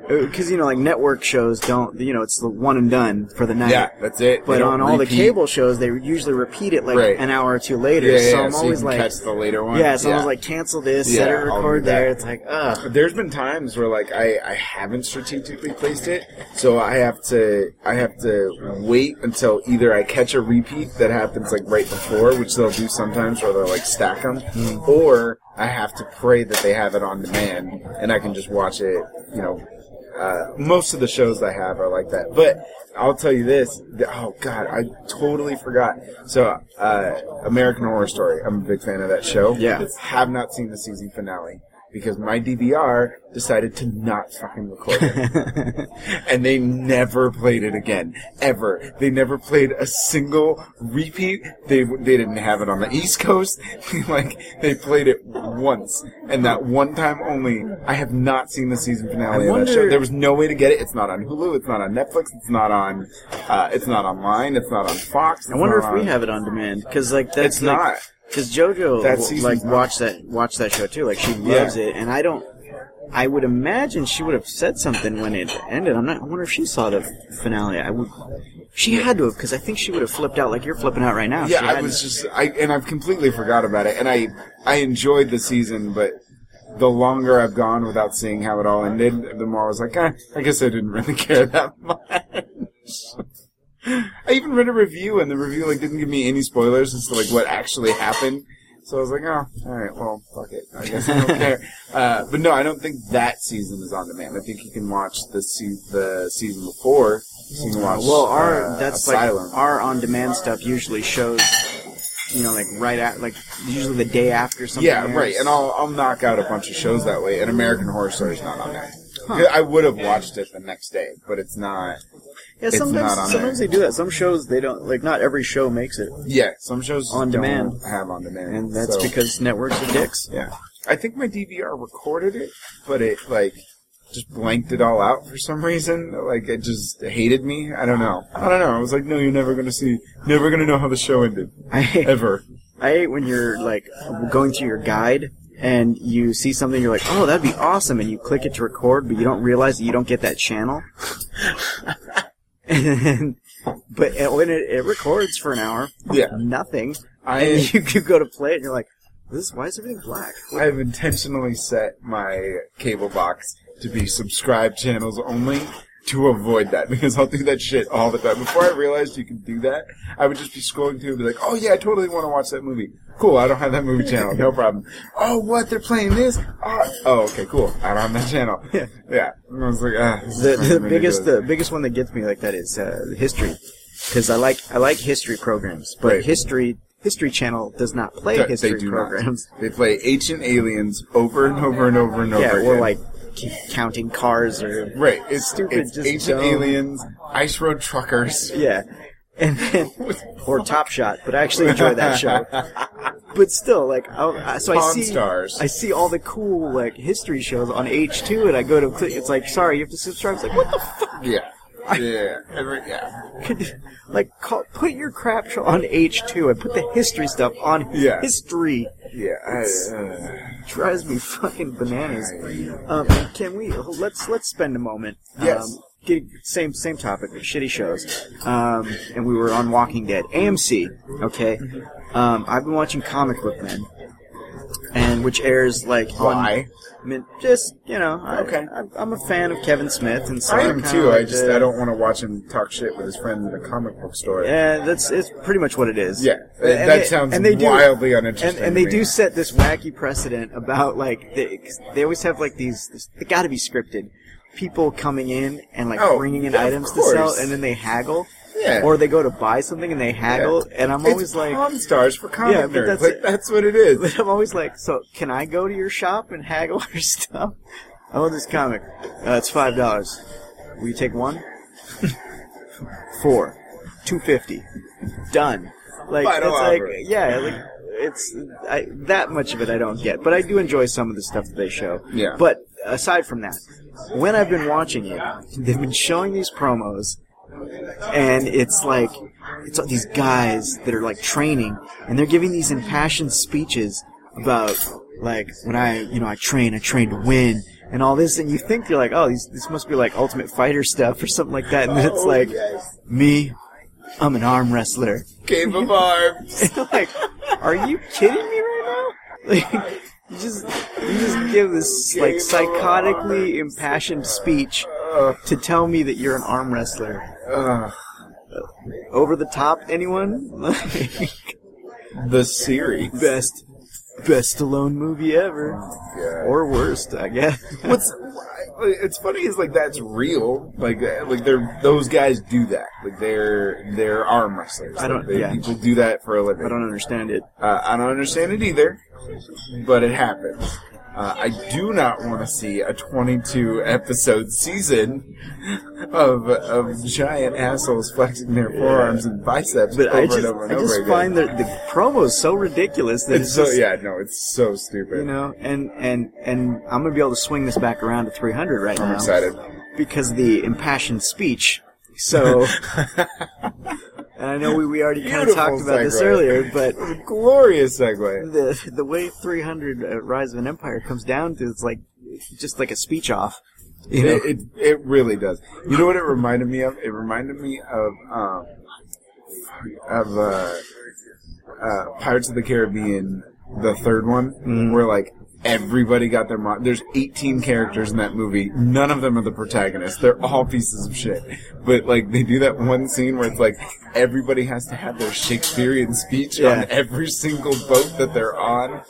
Uh, because you know like network shows don't you know it's the one and done for the night. yeah, that's it. But on all the cable shows, they usually repeat it like Right. an hour or two later. yeah, yeah, so I'm so you always can like, catch the later one. yeah, so I'm always like, cancel this, set it, record there. It's like, ugh. There's been times where like I, I haven't strategically placed it, so I have to I have to wait until either I catch a repeat that happens like right before, which they'll do sometimes, where they'll like stack them, hmm. or I have to pray that they have it on demand and I can just watch it. You know, uh, most of the shows I have are like that, but. I'll tell you this. th- Oh God, I totally forgot. So, uh, American Horror Story. I'm a big fan of that show. Yeah. Have not seen the season finale because my DVR decided to not fucking record it. and they never played it again. Ever. They never played a single repeat. They, they didn't have it on the East Coast. like, they played it once. And that one time only, I have not seen the season finale I of that show. There was no way to get it. It's not on Hulu. It's not on Netflix. It's not on, uh, it's not online. It's not on Fox. I wonder if we have it on demand because like that's It's like, not. Because JoJo like not. watched that watched that show too. Like she Yeah. loves it, and I don't. I would imagine she would have said something when it ended. I'm not. I wonder if she saw the finale. I would. She had to have, because I think she would have flipped out like you're flipping out right now. Yeah, She I had- was just I and I've completely forgot about it. And I I enjoyed the season, but the longer I've gone without seeing how it all ended, the more I was like, eh, I guess I didn't really care that much. I even read a review, and the review like didn't give me any spoilers as to like what actually happened. So I was like, oh, all right, well, fuck it. I guess I don't care. Uh, but no, I don't think that season is on demand. I think you can watch the se- the season before. So you can watch. Well, our uh, that's Asylum. like our on-demand stuff usually shows, you know, like right at like usually the day after something. Yeah, airs. right. And I'll I'll knock out a bunch of shows that way. And American Horror Story is not on there. I would have watched it the next day, but it's not. yeah, it's sometimes not on sometimes there. they do that. Some shows they don't like. Not every show makes it, Yeah, some shows On don't demand. have on demand, and that's so- because networks are dicks. yeah. I think my DVR recorded it, but it like just blanked it all out for some reason. Like it just hated me. I don't know. I don't know. I was like, no, you're never gonna see, never gonna know how the show ended I hate, ever. I hate when you're like going through your guide and you see something you're like, oh, that'd be awesome, and you click it to record, but you don't realize that you don't get that channel. and but it, when it, it records for an hour, Yeah. nothing. I and you, you go to play it and you're like, this why is everything black? I've intentionally set my cable box to be subscribed channels only to avoid that because I'll do that shit all the time. Before I realized you could do that, I would just be scrolling through and be like, "Oh yeah, I totally want to watch that movie. Cool, I don't have that movie channel, no problem. Oh, what they're playing this? Oh, oh okay, cool. I don't have that channel. Yeah. yeah. And I was like, ah, The, the biggest ridiculous. the biggest one that gets me like that is uh, history, because I like I like history programs, but Right. history History Channel does not play They- history they do programs. not. They play Ancient Aliens over and over and over and over. Yeah, again. or like keep counting cars or right. It's stupid, It's just Ancient dumb. Aliens, Ice Road Truckers. yeah, and then or Top Shot. But I actually enjoy that show. But still, like, I, so I Pawn see Stars. I see all the cool like history shows on H two, and I go to click. It's like, sorry, you have to subscribe. It's like, what the fuck? Yeah. Yeah. Every, yeah. Could, like, call, put your crap show on H two and put the history stuff on Yeah. history. Yeah. I, uh, Drives me fucking bananas. Um, can we let's let's spend a moment. Yes. Um, get, same same topic, shitty shows. Um, and we were on Walking Dead, AMC. Okay. Um, I've been watching Comic Book Men, and which airs like on why? I mean, just you know, I, Okay. I, I'm a fan of Kevin Smith, and so I am too. I just to- I don't want to watch him talk shit with his friend in a comic book store. Yeah, that's it's pretty much what it is. Yeah, And that they- sounds and they wildly And, uninteresting. and to they do set this wacky precedent about like they, 'cause they always have like these. This, they got to be scripted. People coming in and like Oh, bringing in yeah, items to sell, and then they haggle. Yeah. Or they go to buy something and they haggle, and I'm always it's like, Pawn Stars for comic Yeah, but nerds. that's like that's what it is. But I'm always like, so can I go to your shop and haggle your stuff? I want this comic. Uh, it's five dollars. Will you take one? Four. Two fifty. Done. Like Final it's like yeah, like it's I, that much of it I don't get, but I do enjoy some of the stuff that they show. Yeah. But aside from that, when I've been watching it, they've been showing these promos, and it's like it's all these guys that are like training, and they're giving these impassioned speeches about like when I you know I train, I train to win. And all this, and you think you're like, oh, these, this must be like Ultimate Fighter stuff or something like that, and it's Oh, like, yes. me, I'm an arm wrestler. Game of Arms. like, are you kidding me right now? Like, you just you just give this like psychotically impassioned speech to tell me that you're an arm wrestler. Over the top, anyone? the series. best best alone movie ever, Yeah. or worst, I guess. What's it's funny is like that's real. Like like they're those guys do that. Like they're they're arm wrestlers. I don't- Like, they, yeah. People do that for a living. I don't understand it. Uh, I don't understand it either, but it happens. Uh, I do not want to see a 22 episode season of of giant assholes flexing their forearms and biceps But over I just and over and I over just again. find the the promos so ridiculous that it's it's, so just, yeah, no, it's so stupid. you know, and and and I'm gonna be able to swing this back around to 300 right now. I'm excited. because of the impassioned speech. So, and I know we, we already kind of talked about this earlier, but Glorious segue. the the way 300 uh, Rise of an Empire comes down to it's like just like a speech off. You know? It, it it really does. You know what it reminded me of? It reminded me of um of uh, uh Pirates of the Caribbean, the third one, Mm-hmm. where like everybody got their mo- there's 18 characters in that movie. None of them are the protagonists. They're all pieces of shit. But like they do that one scene where it's like everybody has to have their Shakespearean speech Yeah. on every single boat that they're on.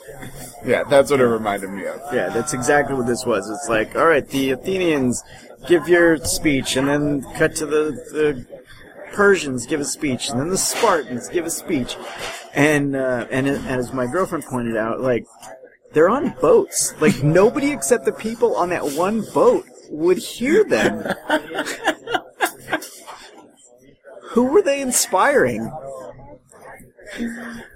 Yeah, that's what it reminded me of. Yeah, that's exactly what this was. It's like, all right, the Athenians give your speech, and then cut to the, the Persians give a speech, and then the Spartans give a speech, and uh, and as my girlfriend pointed out, like they're on boats. Like nobody except the people on that one boat would hear them. Who were they inspiring?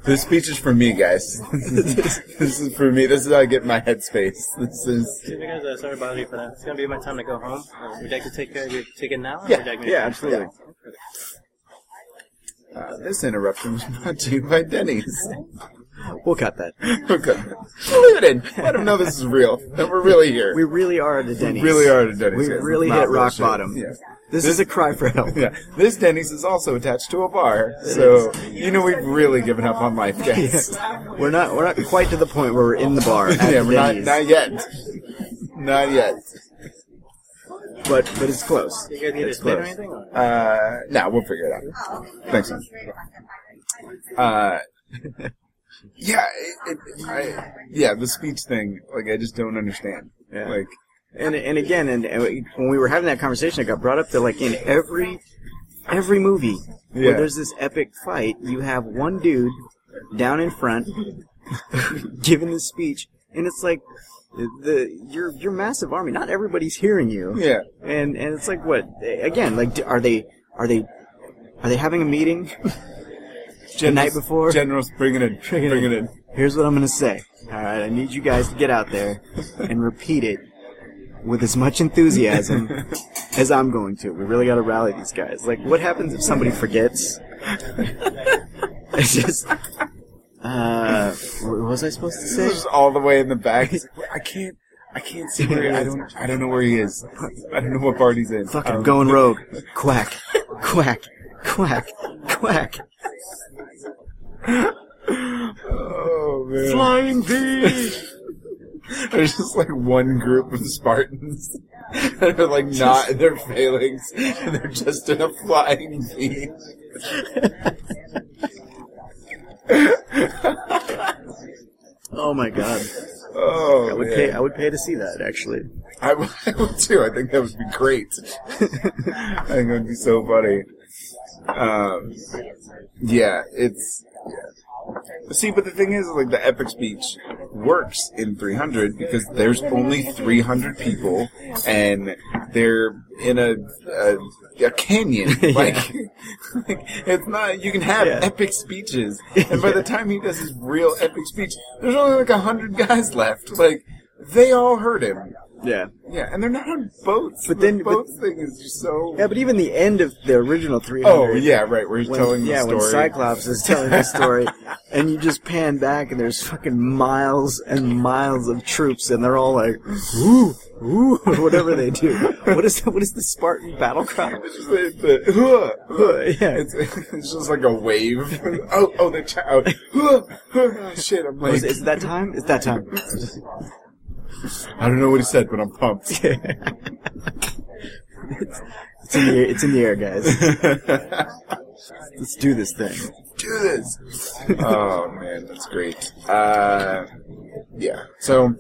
This speech is for me, guys. this is for me. This is how I get my headspace. This is. Hey guys, uh, sorry about you for that. It's gonna be my time to go home. Uh, would you like to take care of your ticket now? Yeah, like me to- Yeah, absolutely. Uh, this interruption was brought to you by Denny's. We'll cut that. Okay. Leave it in. Let them know this is real. That we're really here. We really are at a Denny's. We really are at a Denny's. We yes. really It's not hit rock bullshit. bottom. Yeah. This, is a cry for help. Yeah. This Denny's is also attached to a bar, so you know we've really given up on life, guys. We're not we're not quite to the point where we're in the bar at yeah, the we're not Denny's, not yet. Not yet. but but it's close. You guys need a It's split or close. anything? Or? Uh, no, we'll figure it out. Thanks, man. Uh, yeah, it, it, I, yeah, the speech thing, like, I just don't understand. Yeah. Like, And and again, and, and when we were having that conversation, it got brought up that like in every every movie Yeah. where there's this epic fight, you have one dude down in front giving the speech, and it's like the your your massive army. Not everybody's hearing you. yeah. And and it's like what again? Like are they are they are they having a meeting? Generals, night before? Generals, bring it in. Bring Bring it in. Here's what I'm gonna say. All right, I need you guys to get out there and repeat it with as much enthusiasm as I'm going to. We really got to rally these guys. Like, what happens if somebody forgets? it's just. Uh, what was I supposed to This say? is all the way in the back. I can't, I can't see where he, I don't, I don't know where he is. I don't know what part he's in. Fucking Um, going rogue. Quack, quack, quack, quack. Oh man. Flying V. There's just like one group of Spartans that are like not in their failings, and they're just in a flying V. Oh my god. Oh I would man. pay. I would pay to see that. Actually. I would, I would too. I think that would be great. I think it would be so funny. Um, yeah, it's. Yeah. See, but the thing is, like, the epic speech works in 300 because there's only 300 people, and they're in a a, a canyon. Like, like, it's not. You can have Yeah. epic speeches, and by the time he does his real epic speech, there's only like a hundred guys left. Like, they all heard him. Yeah. Yeah, and they're not on boats. But the then- but- boats thing is just so. Yeah, but even the end of the original 300. oh yeah, right. Where he's when, telling yeah, the story. Yeah, when Cyclops is telling the story, and you just pan back, and there's fucking miles and miles of troops, and they're all like, ooh, ooh, or whatever they do. What is what is the Spartan battle cry? It's just like the, huh, huh. yeah. It's, it's just like a wave. oh, oh, the child. Oh, huh, huh. Shit, I'm like, Is, is it that time? It's that time. I don't know what he said, but I'm pumped. it's, it's in the air, it's in the air, guys. Let's do this thing. Do this. oh man, that's great. Uh, yeah. So,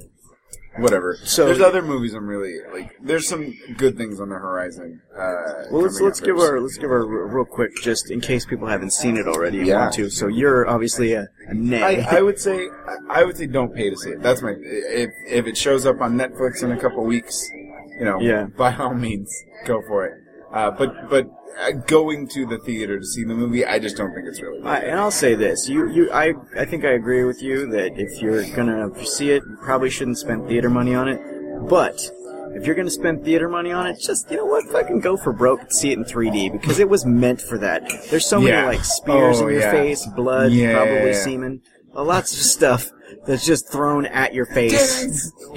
whatever. So- there's other movies I'm really like. There's some good things on the horizon. Uh, Well, let's let's give our let's give our real quick, just in case people haven't seen it already and Yeah. want to. So you're obviously a, a nay. I, I would say I would say don't pay to see it. That's my if if it shows up on Netflix in a couple weeks, you know, Yeah. by all means go for it. Uh, but but uh, going to the theater to see the movie, I just don't think it's really. I, and I'll say this: you, you, I, I think I agree with you that if you're gonna see it, you probably shouldn't spend theater money on it. But if you're gonna spend theater money on it, just you know what, fucking go for broke and see it in 3D because it was meant for that. There's so many Yeah. like spears Oh, in your yeah. face, blood, Yeah. probably semen, uh, lots of stuff that's just thrown at your face.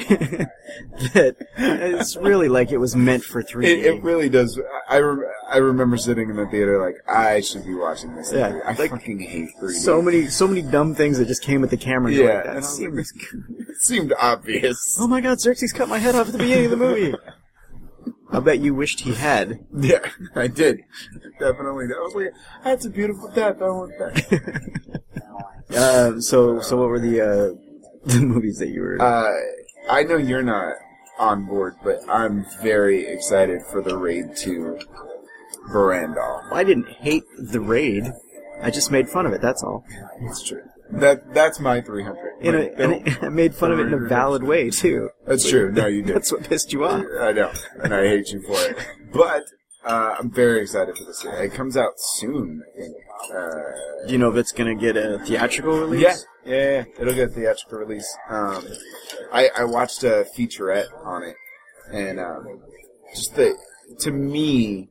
that it's really like it was meant for 3D. It, it really does. I, rem- I remember sitting in the theater like I should be watching this. Yeah, movie. I like, fucking hate 3D. so many, so many dumb things that just came with the camera. Yeah, like, that seems. it seemed obvious. Oh my God, Xerxes cut my head off at the beginning of the movie. I bet you wished he had. Yeah, I did. Definitely. I was like, that's a beautiful death. I want that. Uh, so, so what were the uh, the movies that you were? Uh, I know you're not on board, but I'm very excited for the raid to Berandal. I didn't hate the raid. I just made fun of it. That's all. That's true. That that's my 300. In a, Like, and I made fun of it in a valid way too. That's true. No, you did. That's what pissed you off. I know, and I hate you for it. But uh, I'm very excited for this. It comes out soon, I think. Uh, Do you know if it's gonna get a theatrical release? yeah, yeah, yeah, it'll get a theatrical release. Um, I, I watched a featurette on it, and um, just the to me,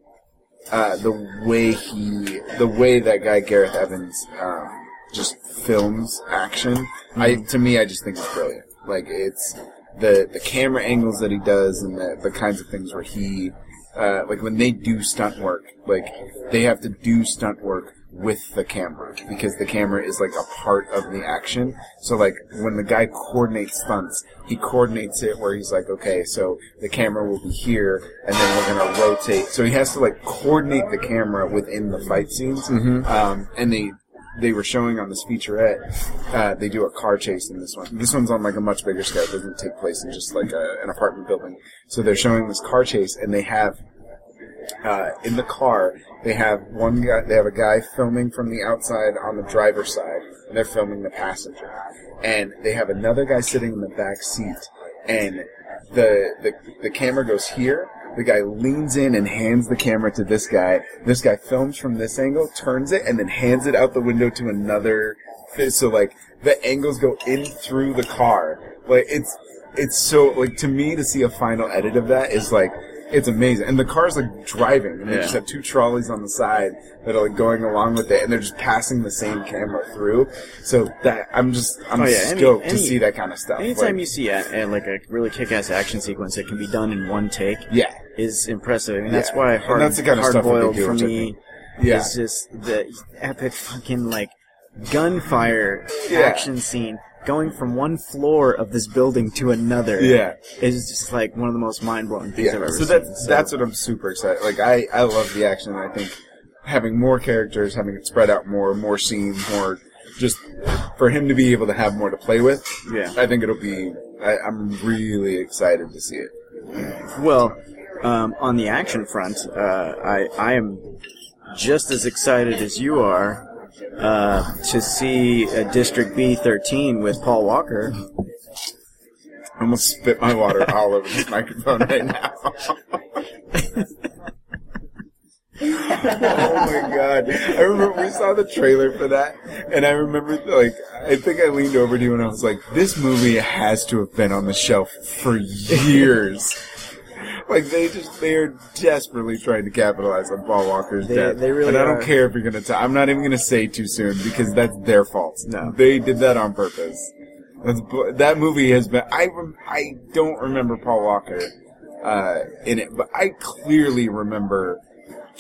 uh, the way he, the way that guy Gareth Evans um, just films action, I to me, I just think it's brilliant. Like it's the the camera angles that he does, and the the kinds of things where he, uh, like when they do stunt work, like they have to do stunt work with the camera because the camera is like a part of the action. So like when the guy coordinates stunts, he coordinates it where he's like, okay, so the camera will be here and then we're gonna rotate. So he has to like coordinate the camera within the fight scenes. Um, and they, they were showing on this featurette, uh, they do a car chase in this one. This one's on like a much bigger scale. It doesn't take place in just like a, an apartment building. So they're showing this car chase and they have uh, in the car, they have one guy, they have a guy filming from the outside on the driver's side, and they're filming the passenger. And they have another guy sitting in the back seat, and the, the, the camera goes here, the guy leans in and hands the camera to this guy. This guy films from this angle, turns it, and then hands it out the window to another. So like, the angles go in through the car. Like, it's, it's so, like, to me to see a final edit of that is like, it's amazing. And the car's like driving, and they Yeah. just have two trolleys on the side that are like going along with it, and they're just passing the same camera through. So that I'm just I'm Oh, yeah, any- stoked any- to see that kind of stuff. Anytime Like, you see a, a, like a really kick-ass action sequence that can be done in one take yeah, is impressive. I mean, that's Yeah. why And hard, that's the kind of stuff that they hard-boiled do, for me yeah. is just the epic fucking like gunfire Yeah. action scene going from one floor of this building to another. Yeah. is just like one of the most mind-blowing things I've ever So seen. that's that's what I'm super excited. Like I I love the action. I think having more characters, having it spread out more, more scenes, more just for him to be able to have more to play with. Yeah. I think it'll be. I, I'm really excited to see it. Well, um, on the action front, uh, I I am just as excited as you are uh, to see uh, District B thirteen with Paul Walker. I almost spit my water all over this microphone right now. oh my god! I remember we saw the trailer for that, and I remember like I think I leaned over to you and I was like, "This movie has to have been on the shelf for years." Like they just they are desperately trying to capitalize on Paul Walker's They- death. they really and I don't care if you're gonna. T- I'm not even gonna say too soon because that's their fault. No. they did that on purpose. That's, that movie has been. I I don't remember Paul Walker uh, in it, but I clearly remember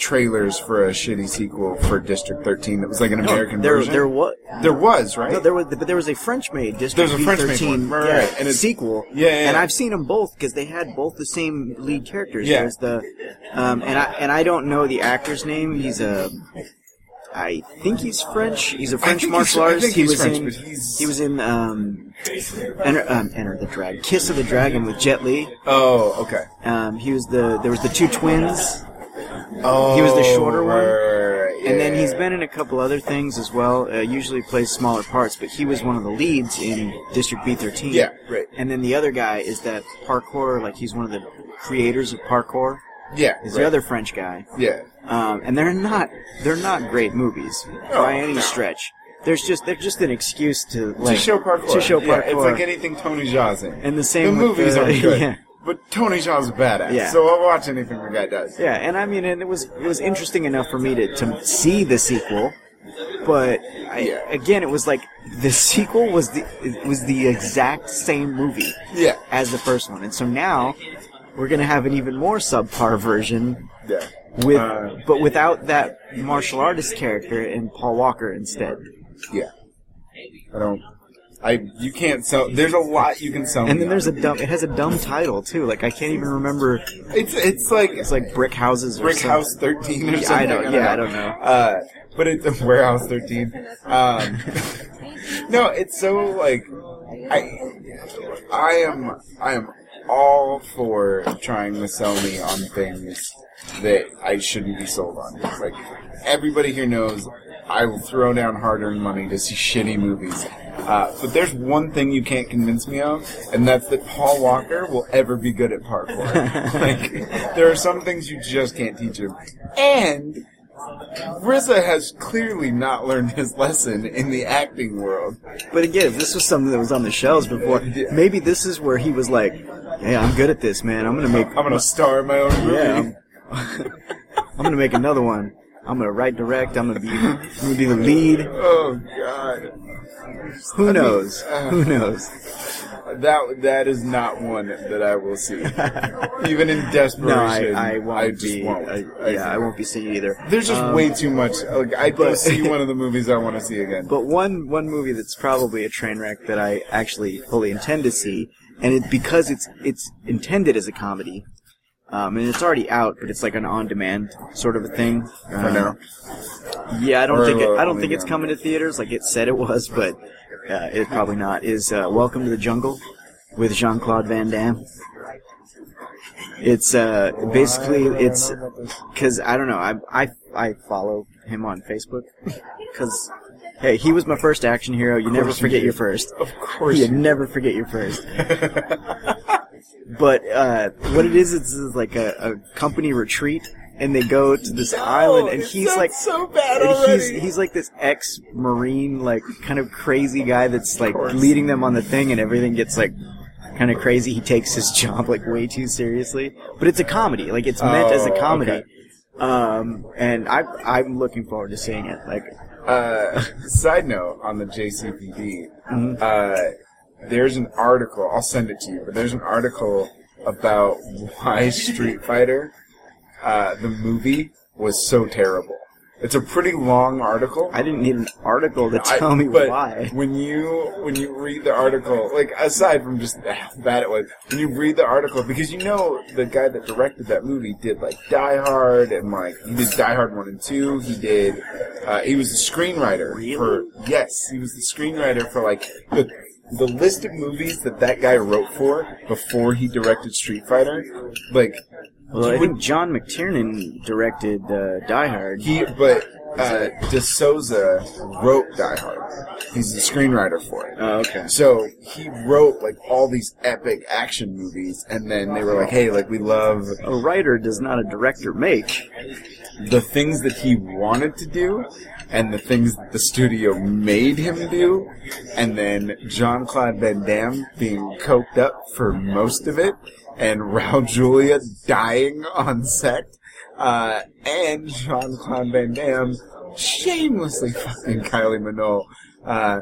trailers for a shitty sequel for District 13 that was like an American there, version. there was. There was, right? No, there was, but there was a French-made District There's a French-made B13 one, right, yeah, right, and it's- sequel. Yeah, yeah, and. I've seen them both because they had both the same lead characters. Yeah. There's the, um, and I and I don't know the actor's name. He's a, I think he's French. He's a French martial artist. he was French, in. He was in um, Enter, um, Enter the Dragon, Kiss of the Dragon with Jet Li. oh, okay. Um, he was the there was the two twins. Oh, He was the shorter one. right, right, And then he's been in a couple other things as well. Uh, usually plays smaller parts, but he was one of the leads in District B13. Yeah, right. And then the other guy is that parkour, like he's one of the creators of parkour. yeah, Is right. the other French guy. yeah. Um, and they're not they're not great movies by any no. stretch. There's just they're just an excuse to like to show parkour. To show Yeah, parkour. it's like anything Tony Jaa's in. And the same The movies the- aren't good, yeah. But Tony Jaa's a badass. Yeah. So I'll watch anything the guy does. Yeah, and I mean, and it was it was interesting enough for me to, to see the sequel, but I, Yeah. again, it was like the sequel was the it was the exact same movie Yeah. as the first one, and so now we're gonna have an even more subpar version Yeah. with, Uh, but without that martial artist character and Paul Walker instead. Yeah. I don't. I you can't sell. There's a lot you can sell. And then there's a dumb. It has a dumb title too. Like I can't even remember. It's it's like It's like brick houses. Brick something. House 13 or Yeah, I something. don't- yeah, I don't know. Uh, but it's Warehouse 13. Um, no, it's so like I I am I am all for trying to sell me on things that I shouldn't be sold on. It's like everybody here knows I will throw down hard-earned money to see shitty movies. Uh, but there's one thing you can't convince me of, and that's that Paul Walker will ever be good at parkour. like, there are some things you just can't teach him. And RZA has clearly not learned his lesson in the acting world. But again, if this was something that was on the shelves before, maybe this is where he was like, "Hey, I'm good at this, man. I'm gonna make. I'm gonna star in my own movie. yeah, I'm, I'm gonna make another one. I'm gonna write, direct. I'm gonna be, I'm gonna be the lead. Oh God, Who knows? uh, Who knows? that that is not one that I will see, even in desperation. No, I, I won't just be. won't. I, yeah, I won't be seeing either. There's just Um, way too much. Like I don't but- see one of the movies I want to see again. But one one movie that's probably a train wreck that I actually fully intend to see, and it because it's it's intended as a comedy, um, and it's already out, but it's like an on-demand sort of a thing. For Um, now, Yeah, I don't Or, think it, uh, I don't think it's coming to theaters like it said it was, but uh, it probably not. Is uh, Welcome to the Jungle with Jean Claude Van Damme. It's uh basically it's because I don't know I I I follow him on Facebook because hey he was my first action hero. You never forget your first. of course. You never forget your first. but uh, what it is, it's like a, a company retreat, and they go to this island, and he's like so bad and already. he's he's like this ex-marine, like kind of crazy guy that's like leading them on the thing, and everything gets like kind of crazy. He takes his job like way too seriously, but it's a comedy. Like it's meant as a Oh, comedy. okay. Um, and I I'm looking forward to seeing it. Like Uh, side note on the JCVD, Mm-hmm. uh, there's an article. I'll send it to you, but there's an article about why Street Fighter, uh, the movie, was so terrible. It's a pretty long article. I didn't need an article to I- tell me but why. When you when you read the article, like aside from just how bad it was, when you read the article, because you know the guy that directed that movie did like Die Hard and like he did Die Hard one and two. He did. Uh, he was the screenwriter Really? for yes, he was the screenwriter for like the the list of movies that that guy wrote for before he directed Street Fighter. Like Well, I think John McTiernan directed uh, Die Hard. he, but uh, DeSouza wrote Die Hard. He's the screenwriter for it. Oh, okay. So he wrote like all these epic action movies, and then they were like, "Hey, like we love A writer does not a director make. the things that he wanted to do, and the things the studio made him do." And then John Claude Van Damme being coked up for most of it, and Raul Julia dying on set, uh, and Jean Claude Van Damme shamelessly fucking Kylie Minogue. Uh,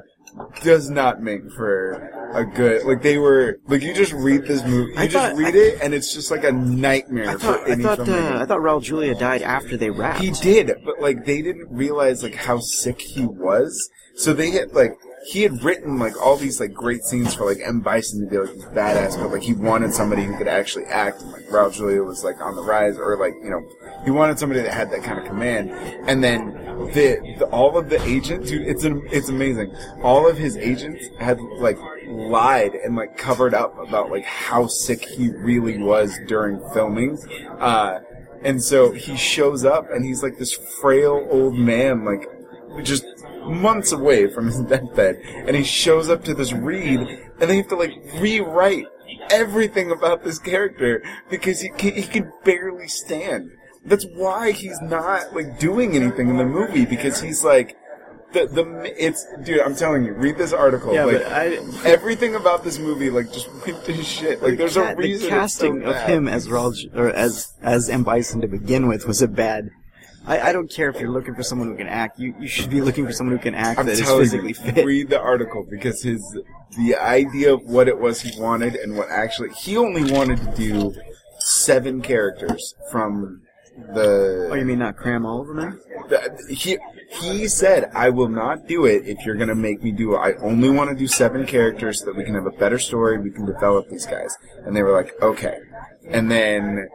does not make for a good like they were like you just read this movie you I just thought- read it and it's just like a nightmare I thought for I any thought filmmaker. uh, I thought Raul Julia died after they wrapped. He did, but like they didn't realize like how sick he was. So they had like he had written like all these like great scenes for like M Bison to be like this badass, but like he wanted somebody who could actually act. And, like Raul Julia was like on the rise, or like you know he wanted somebody that had that kind of command. And then the, the all of the agents, dude, it's an, it's amazing. All of his agents had like lied and like covered up about like how sick he really was during filming. Uh, and so he shows up and he's like this frail old man, like just months away from his deathbed. And he shows up to this read and they have to like rewrite everything about this character because he can, he can barely stand. That's why he's not like doing anything in the movie because he's like the the it's dude. I'm telling you, read this article. Yeah, like, but I everything about this movie like just went to shit. Like there's ca- a reason the it's so casting of him as Raul Ju- or as as M Bison to begin with was a bad I, I don't care if you're looking for someone who can act. You you should be looking for someone who can act I'm that is physically you, fit. read the article because his the idea of what it was he wanted and what actually he only wanted to do seven characters from the Oh, you mean not cram all of them in? The- he he said, "I will not do it if you're going to make me do it. I only want to do seven characters so that we can have a better story. We can develop these guys." And they were like, "Okay." And then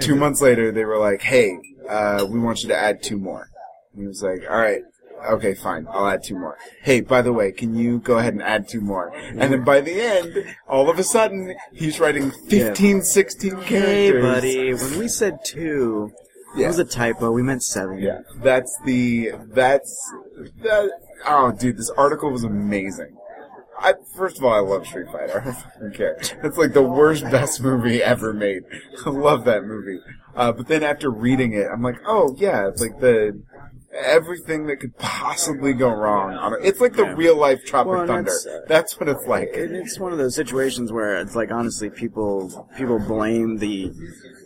two months later, they were like, "Hey, uh, we want you to add two more." And he was like, "All right." Okay, fine. I'll add two more. Hey, by the way, can you go ahead and add two more? And then by the end, all of a sudden, he's writing 15, 16 characters. Hey, buddy. When we said two, it Yeah. was a typo. We meant seven. Yeah, that's the that's that. Oh, dude, this article was amazing. I first of all, I love Street Fighter. I don't fucking care. It's like the worst, best movie ever made. I love that movie. Uh, but then after reading it, I'm like, oh yeah, it's like the everything that could possibly go wrong. on it. It's like the Yeah. real life Tropic Well, Thunder. that's, uh, That's what it's like. It- It's one of those situations where it's like honestly, people people blame the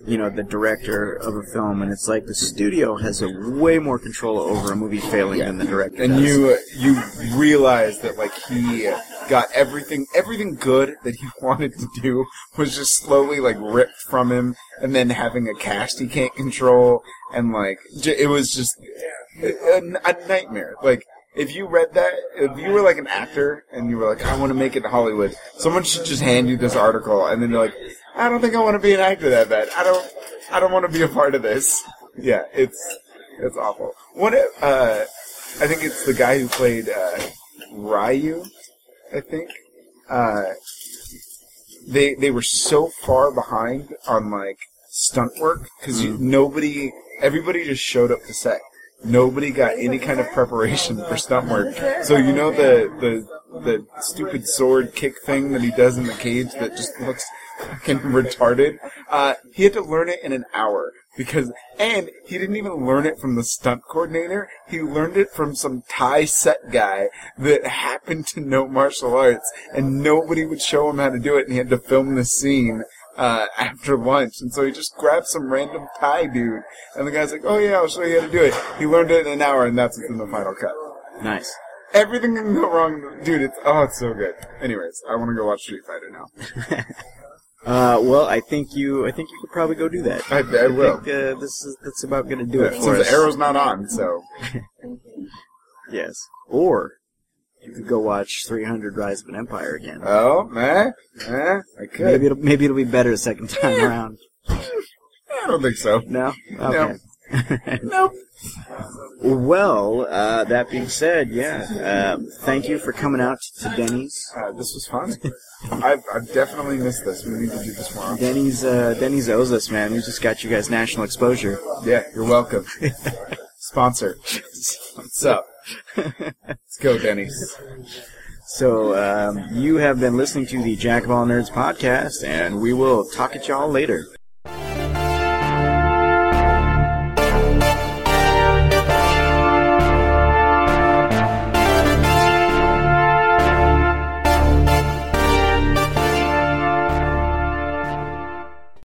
you know the director of a film, and it's like the studio has a way more control over a movie failing than the director. and does. you you realize that like he got everything everything good that he wanted to do was just slowly like ripped from him and then having a cast he can't control and like j- it was just a, a nightmare. Like if you read that if you were like an actor and you were like i want to make it to hollywood someone should just hand you this article and then you're like i don't think i want to be an actor that bad. I don't i don't want to be a part of this. Yeah it's it's awful. What if, uh I think it's the guy who played uh, Ryu. I think uh, they they were so far behind on like stunt work because nobody, everybody just showed up to set. Nobody got any kind of preparation for stunt work. So you know the the the stupid sword kick thing that he does in the cage that just looks fucking retarded. Uh, he had to learn it in an hour because, and he didn't even learn it from the stunt coordinator. He learned it from some Thai set guy that happened to know martial arts, and nobody would show him how to do it, and he had to film the scene. Uh, after lunch, and so he just grabbed some random Thai dude, and the guy's like, "Oh yeah, I'll show you how to do it." He learned it in an hour, and that's what's in the final cut. nice. Everything can go wrong, dude. It's oh, it's so good. Anyways, I want to go watch Street Fighter now. Uh, well, I think you I think you could probably go do that. I, I will. think uh, this is that's about going to do it Since for the arrow's not on, so Yes. Or you could go watch 300 Rise of an Empire again. oh, eh, eh, I could. Maybe it'll maybe it'll be better a second time around. I don't think so. No. Okay. Nope. Well, uh, that being said, yeah, um, thank you for coming out to Denny's. Uh, this was fun. I've, I've definitely missed this. We need to do this more. often. Denny's, uh, Denny's owes us, man. We just got you guys national exposure. Yeah, you're welcome. Sponsor. What's up? Let's go, Denny's. So, um, you have been listening to the Jack of All Nerds podcast, and we will talk at y'all later.